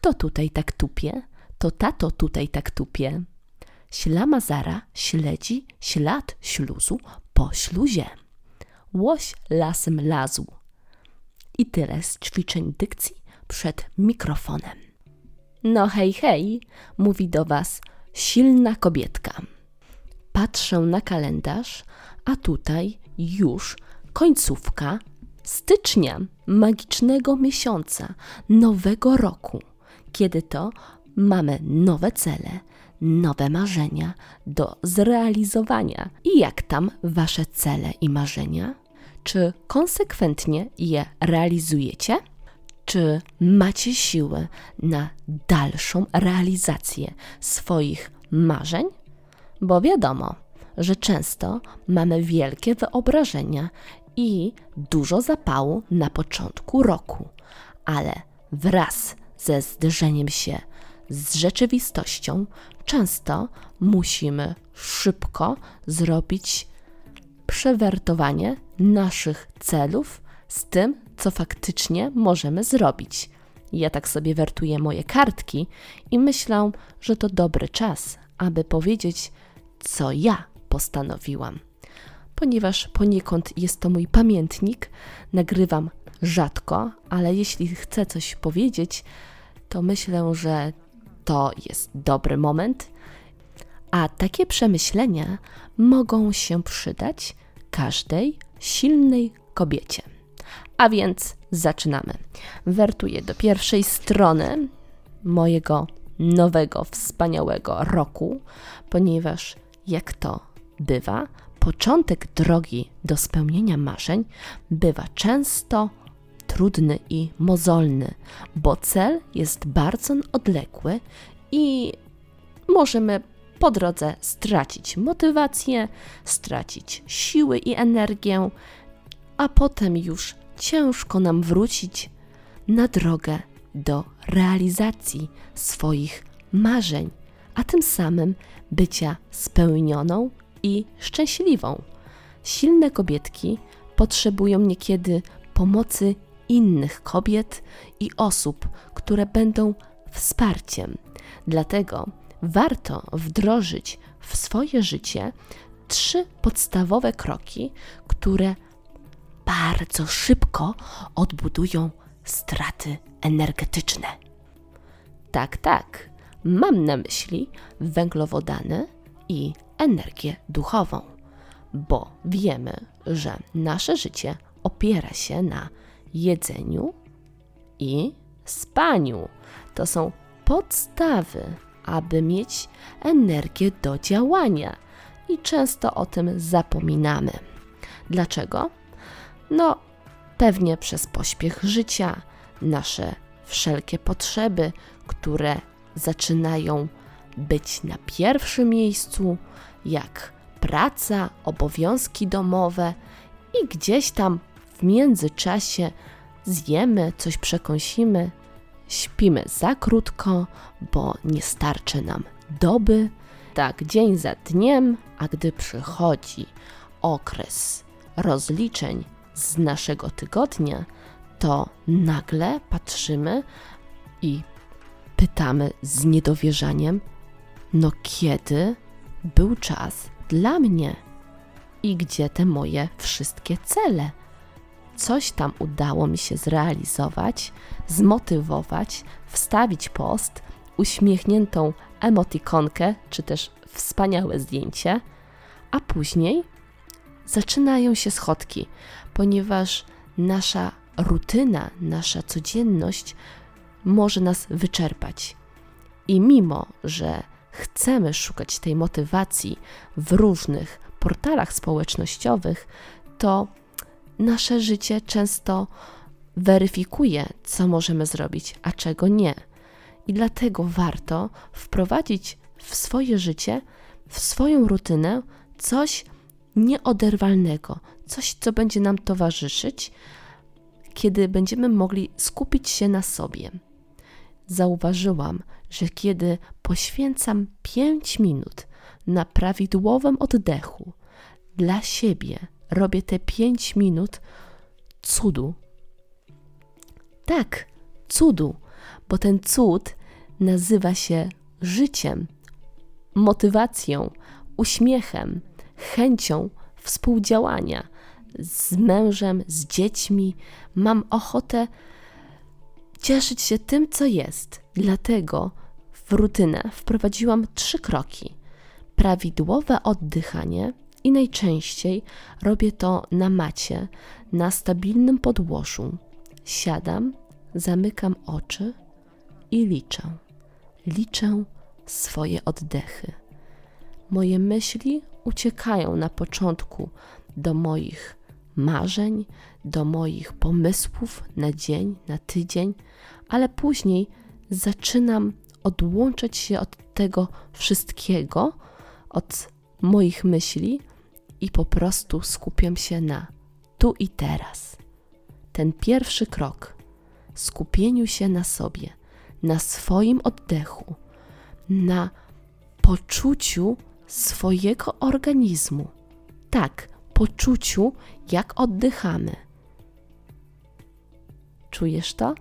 Kto tutaj tak tupie? To tato tutaj tak tupie. Ślama zara śledzi ślad śluzu po śluzie. Łoś lasem lazł. I tyle z ćwiczeń dykcji przed mikrofonem. No hej, hej, mówi do was silna kobietka. Patrzę na kalendarz, a tutaj już końcówka stycznia, magicznego miesiąca, nowego roku, kiedy to mamy nowe cele, nowe marzenia do zrealizowania. I jak tam wasze cele i marzenia? Czy konsekwentnie je realizujecie? Czy macie siłę na dalszą realizację swoich marzeń? Bo wiadomo, że często mamy wielkie wyobrażenia i dużo zapału na początku roku, ale wraz ze zderzeniem się z rzeczywistością, często musimy szybko zrobić przewertowanie naszych celów z tym, co faktycznie możemy zrobić. Ja tak sobie wertuję moje kartki i myślę, że to dobry czas, aby powiedzieć, co ja postanowiłam. Ponieważ poniekąd jest to mój pamiętnik, nagrywam rzadko, ale jeśli chcę coś powiedzieć, to myślę, że to jest dobry moment, a takie przemyślenia mogą się przydać każdej silnej kobiecie. A więc zaczynamy. Wertuję do pierwszej strony mojego nowego, wspaniałego roku, ponieważ jak to bywa, początek drogi do spełnienia marzeń bywa często trudny i mozolny, bo cel jest bardzo odległy i możemy po drodze stracić motywację, stracić siły i energię, a potem już ciężko nam wrócić na drogę do realizacji swoich marzeń, a tym samym bycia spełnioną i szczęśliwą. Silne kobietki potrzebują niekiedy pomocy innych kobiet i osób, które będą wsparciem. Dlatego warto wdrożyć w swoje życie trzy podstawowe kroki, które bardzo szybko odbudują straty energetyczne. Tak, tak, mam na myśli węglowodany i energię duchową, bo wiemy, że nasze życie opiera się na jedzeniu i spaniu. To są podstawy, aby mieć energię do działania i często o tym zapominamy. Dlaczego? No, pewnie przez pośpiech życia, nasze wszelkie potrzeby, które zaczynają być na pierwszym miejscu, jak praca, obowiązki domowe i gdzieś tam w międzyczasie zjemy, coś przekąsimy, śpimy za krótko, bo nie starczy nam doby. Tak, dzień za dniem, a gdy przychodzi okres rozliczeń z naszego tygodnia, to nagle patrzymy i pytamy z niedowierzaniem: No kiedy był czas dla mnie? I gdzie te moje wszystkie cele? Coś tam udało mi się zrealizować, zmotywować, wstawić post, uśmiechniętą emotikonkę, czy też wspaniałe zdjęcie, a później zaczynają się schodki, ponieważ nasza rutyna, nasza codzienność może nas wyczerpać. I mimo, że chcemy szukać tej motywacji w różnych portalach społecznościowych, to nasze życie często weryfikuje, co możemy zrobić, a czego nie. I dlatego warto wprowadzić w swoje życie, w swoją rutynę coś nieoderwalnego, coś, co będzie nam towarzyszyć, kiedy będziemy mogli skupić się na sobie. Zauważyłam, że kiedy poświęcam 5 minut na prawidłowym oddechu dla siebie, robię te 5 minut cudu. Tak, cudu, bo ten cud nazywa się życiem, motywacją, uśmiechem, chęcią współdziałania z mężem, z dziećmi. Mam ochotę cieszyć się tym, co jest. Dlatego w rutynę wprowadziłam trzy kroki: prawidłowe oddychanie, i najczęściej robię to na macie, na stabilnym podłożu. Siadam, zamykam oczy i liczę. Liczę swoje oddechy. Moje myśli uciekają na początku do moich marzeń, do moich pomysłów na dzień, na tydzień, ale później zaczynam odłączać się od tego wszystkiego, od moich myśli i po prostu skupiam się na tu i teraz. Ten pierwszy krok skupieniu się na sobie, na swoim oddechu, na poczuciu swojego organizmu. Tak, poczuciu, jak oddychamy. Czujesz to?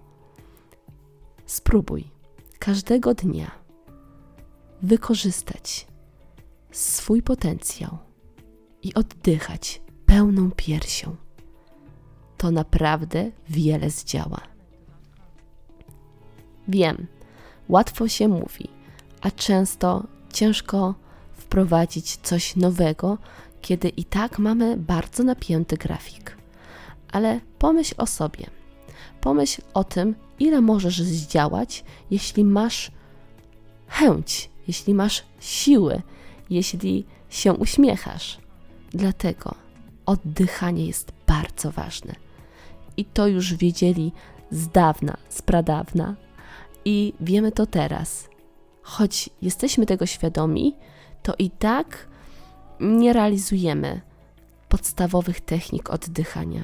Spróbuj każdego dnia wykorzystać swój potencjał i oddychać pełną piersią. To naprawdę wiele zdziała. Wiem, łatwo się mówi, a często ciężko wprowadzić coś nowego, kiedy i tak mamy bardzo napięty grafik. Ale pomyśl o sobie. Pomyśl o tym, ile możesz zdziałać, jeśli masz chęć, jeśli masz siły, jeśli się uśmiechasz. Dlatego oddychanie jest bardzo ważne. I to już wiedzieli z dawna, z pradawna, i wiemy to teraz. Choć jesteśmy tego świadomi, to i tak nie realizujemy podstawowych technik oddychania.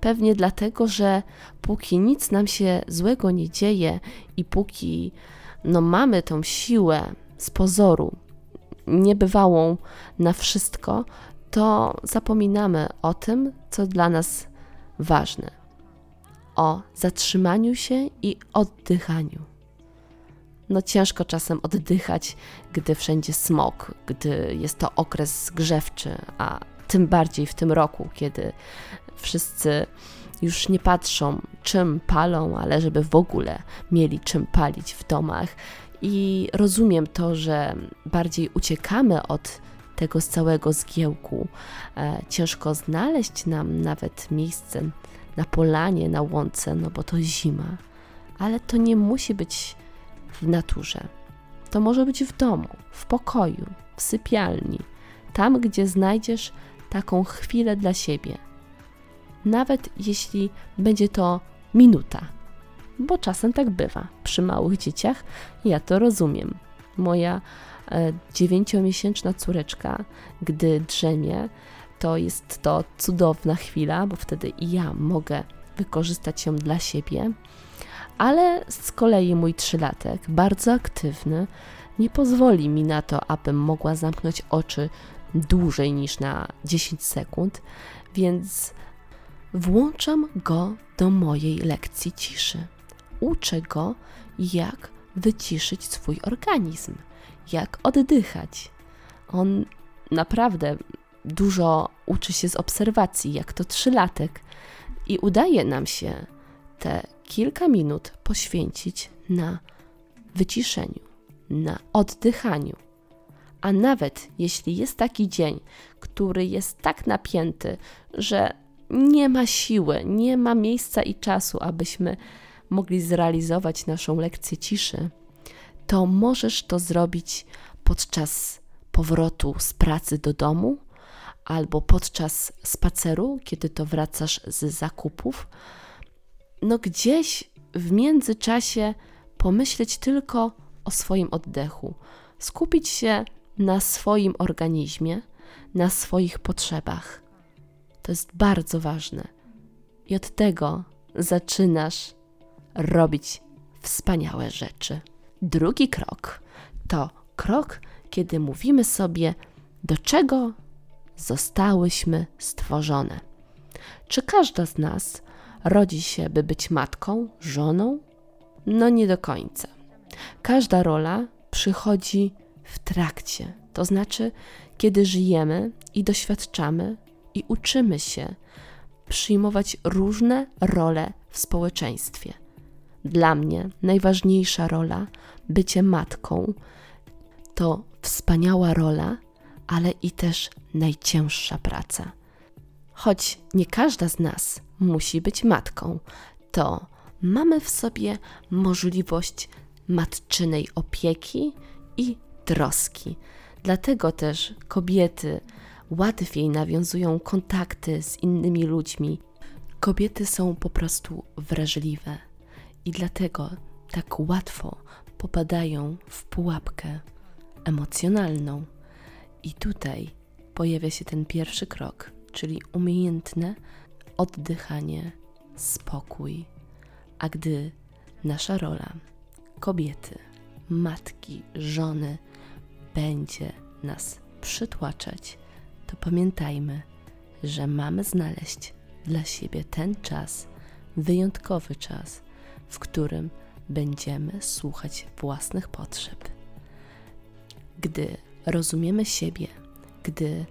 Pewnie dlatego, że póki nic nam się złego nie dzieje i póki no, mamy tą siłę z pozoru, niebywałą na wszystko, to zapominamy o tym, co dla nas ważne o zatrzymaniu się i oddychaniu. No ciężko czasem oddychać, gdy wszędzie smog, gdy jest to okres grzewczy, a tym bardziej w tym roku, kiedy wszyscy już nie patrzą, czym palą, ale żeby w ogóle mieli czym palić w domach i rozumiem to, że bardziej uciekamy od tego całego zgiełku. E, ciężko znaleźć nam nawet miejsce na polanie, na łące, no bo to zima. Ale to nie musi być w naturze. To może być w domu, w pokoju, w sypialni, tam, gdzie znajdziesz taką chwilę dla siebie. Nawet jeśli będzie to minuta, bo czasem tak bywa przy małych dzieciach. Ja to rozumiem. Moja e, dziewięciomiesięczna córeczka, gdy drzemie, to jest to cudowna chwila, bo wtedy i ja mogę wykorzystać ją dla siebie. Ale z kolei mój trzylatek, bardzo aktywny, nie pozwoli mi na to, abym mogła zamknąć oczy dłużej niż na 10 sekund, więc włączam go do mojej lekcji ciszy uczę go, jak wyciszyć swój organizm, jak oddychać. On naprawdę dużo uczy się z obserwacji, jak to trzylatek, i udaje nam się te kilka minut poświęcić na wyciszeniu, na oddychaniu. A nawet jeśli jest taki dzień, który jest tak napięty, że nie ma siły, nie ma miejsca i czasu, abyśmy mogli zrealizować naszą lekcję ciszy, to możesz to zrobić podczas powrotu z pracy do domu albo podczas spaceru, kiedy to wracasz z zakupów. No gdzieś w międzyczasie pomyśleć tylko o swoim oddechu, skupić się na swoim organizmie, na swoich potrzebach. To jest bardzo ważne. I od tego zaczynasz robić wspaniałe rzeczy. Drugi krok to krok, kiedy mówimy sobie, do czego zostałyśmy stworzone. Czy każda z nas rodzi się, by być matką, żoną? No nie do końca. Każda rola przychodzi w trakcie, to znaczy, kiedy żyjemy i doświadczamy i uczymy się przyjmować różne role w społeczeństwie. Dla mnie najważniejsza rola, bycie matką, to wspaniała rola, ale i też najcięższa praca. Choć nie każda z nas musi być matką, to mamy w sobie możliwość matczynej opieki i troski. Dlatego też kobiety łatwiej nawiązują kontakty z innymi ludźmi. Kobiety są po prostu wrażliwe i dlatego tak łatwo popadają w pułapkę emocjonalną. I tutaj pojawia się ten pierwszy krok, czyli umiejętne oddychanie, spokój. A gdy nasza rola kobiety, matki, żony będzie nas przytłaczać, to pamiętajmy, że mamy znaleźć dla siebie ten czas, wyjątkowy czas, w którym będziemy słuchać własnych potrzeb. Gdy rozumiemy siebie, gdy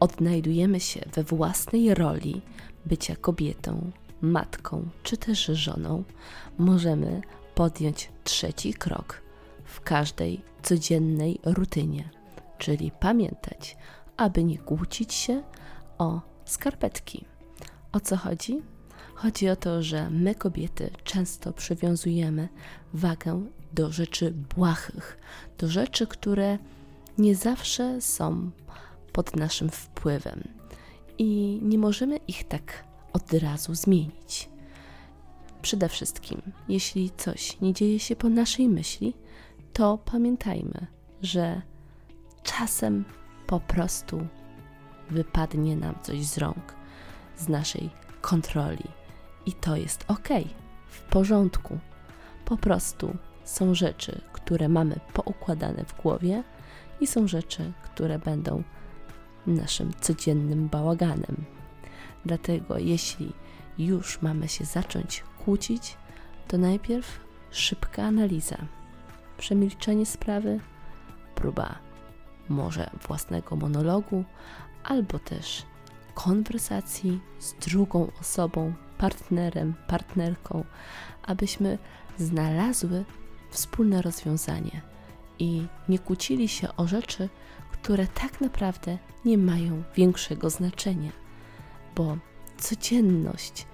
odnajdujemy się we własnej roli bycia kobietą, matką czy też żoną, możemy podjąć trzeci krok w każdej codziennej rutynie, czyli pamiętać, aby nie kłócić się o skarpetki. O co chodzi? Chodzi o to, że my kobiety często przywiązujemy wagę do rzeczy błahych, do rzeczy, które nie zawsze są pod naszym wpływem i nie możemy ich tak od razu zmienić. Przede wszystkim, jeśli coś nie dzieje się po naszej myśli, to pamiętajmy, że czasem po prostu wypadnie nam coś z rąk, z naszej kontroli. I to jest ok, w porządku. Po prostu są rzeczy, które mamy poukładane w głowie i są rzeczy, które będą naszym codziennym bałaganem. Dlatego, jeśli już mamy się zacząć kłócić, to najpierw szybka analiza, przemilczenie sprawy, próba może własnego monologu, albo też konwersacji z drugą osobą, partnerem, partnerką, abyśmy znalazły wspólne rozwiązanie i nie kłócili się o rzeczy, które tak naprawdę nie mają większego znaczenia, bo codzienność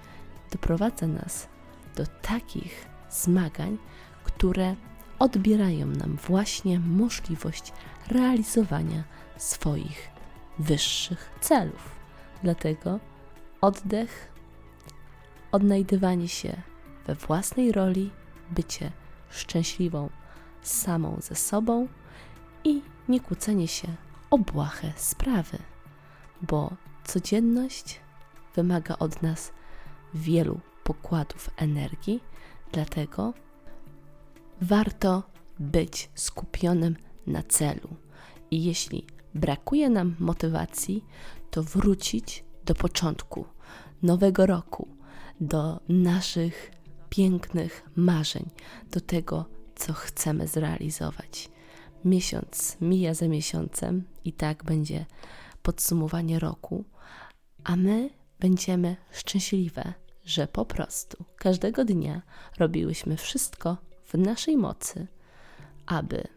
doprowadza nas do takich zmagań, które odbierają nam właśnie możliwość realizowania swoich wyższych celów. Dlatego oddech, odnajdywanie się we własnej roli, bycie szczęśliwą samą ze sobą i nie kłócenie się o błahe sprawy, bo codzienność wymaga od nas wielu pokładów energii, dlatego warto być skupionym na celu. I jeśli brakuje nam motywacji, to wrócić do początku nowego roku, do naszych pięknych marzeń, do tego, co chcemy zrealizować. Miesiąc mija za miesiącem i tak będzie podsumowanie roku, a my będziemy szczęśliwe, że po prostu każdego dnia robiłyśmy wszystko w naszej mocy, aby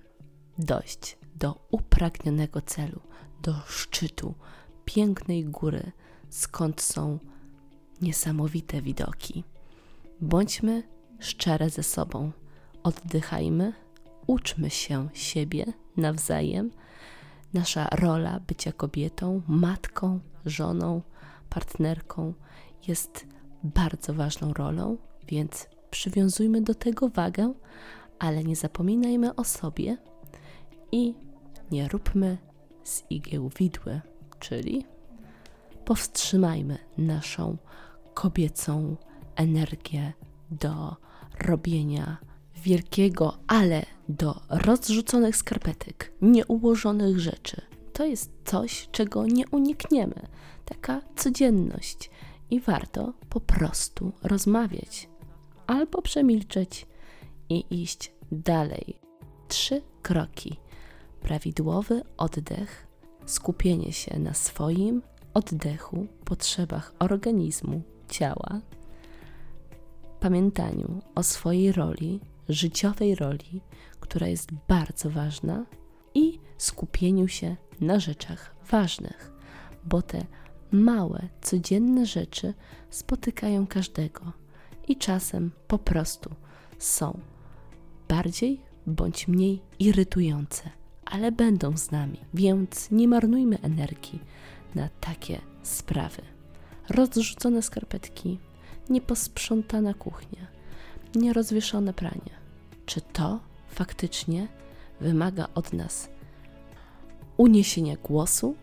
dojść do upragnionego celu, do szczytu pięknej góry, skąd są niesamowite widoki. Bądźmy szczere ze sobą, oddychajmy, uczmy się siebie nawzajem. Nasza rola bycia kobietą, matką, żoną, partnerką jest bardzo ważną rolą, więc przywiązujmy do tego wagę, ale nie zapominajmy o sobie i nie róbmy z igieł widły, czyli powstrzymajmy naszą kobiecą energię do robienia wielkiego, ale do rozrzuconych skarpetek, nieułożonych rzeczy. To jest coś, czego nie unikniemy. Taka codzienność i warto po prostu rozmawiać albo przemilczeć i iść dalej. Trzy kroki. Prawidłowy oddech, skupienie się na swoim oddechu, potrzebach organizmu, ciała, pamiętaniu o swojej roli, życiowej roli, która jest bardzo ważna i skupieniu się na rzeczach ważnych, bo te małe, codzienne rzeczy spotykają każdego i czasem po prostu są bardziej bądź mniej irytujące, ale będą z nami, więc nie marnujmy energii na takie sprawy. Rozrzucone skarpetki, nieposprzątana kuchnia, nierozwieszone pranie. Czy to faktycznie wymaga od nas uniesienia głosu,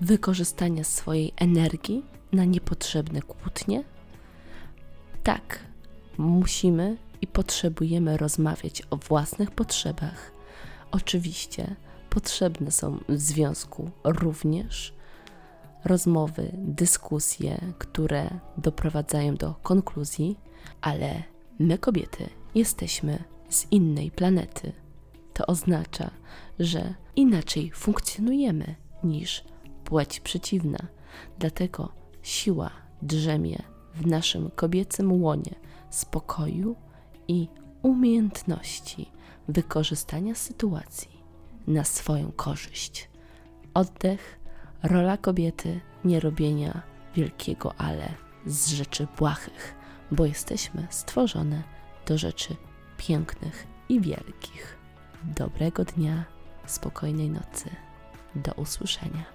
wykorzystania swojej energii na niepotrzebne kłótnie? Tak, musimy i potrzebujemy rozmawiać o własnych potrzebach. Oczywiście potrzebne są w związku również rozmowy, dyskusje, które doprowadzają do konkluzji, ale my, kobiety, jesteśmy z innej planety. To oznacza, że inaczej funkcjonujemy niż płeć przeciwna. Dlatego siła drzemie w naszym kobiecym łonie spokoju i umiejętności wykorzystania sytuacji na swoją korzyść. Oddech, rola kobiety, nie robienia wielkiego ale z rzeczy błahych, bo jesteśmy stworzone do rzeczy pięknych i wielkich. Dobrego dnia, spokojnej nocy. Do usłyszenia.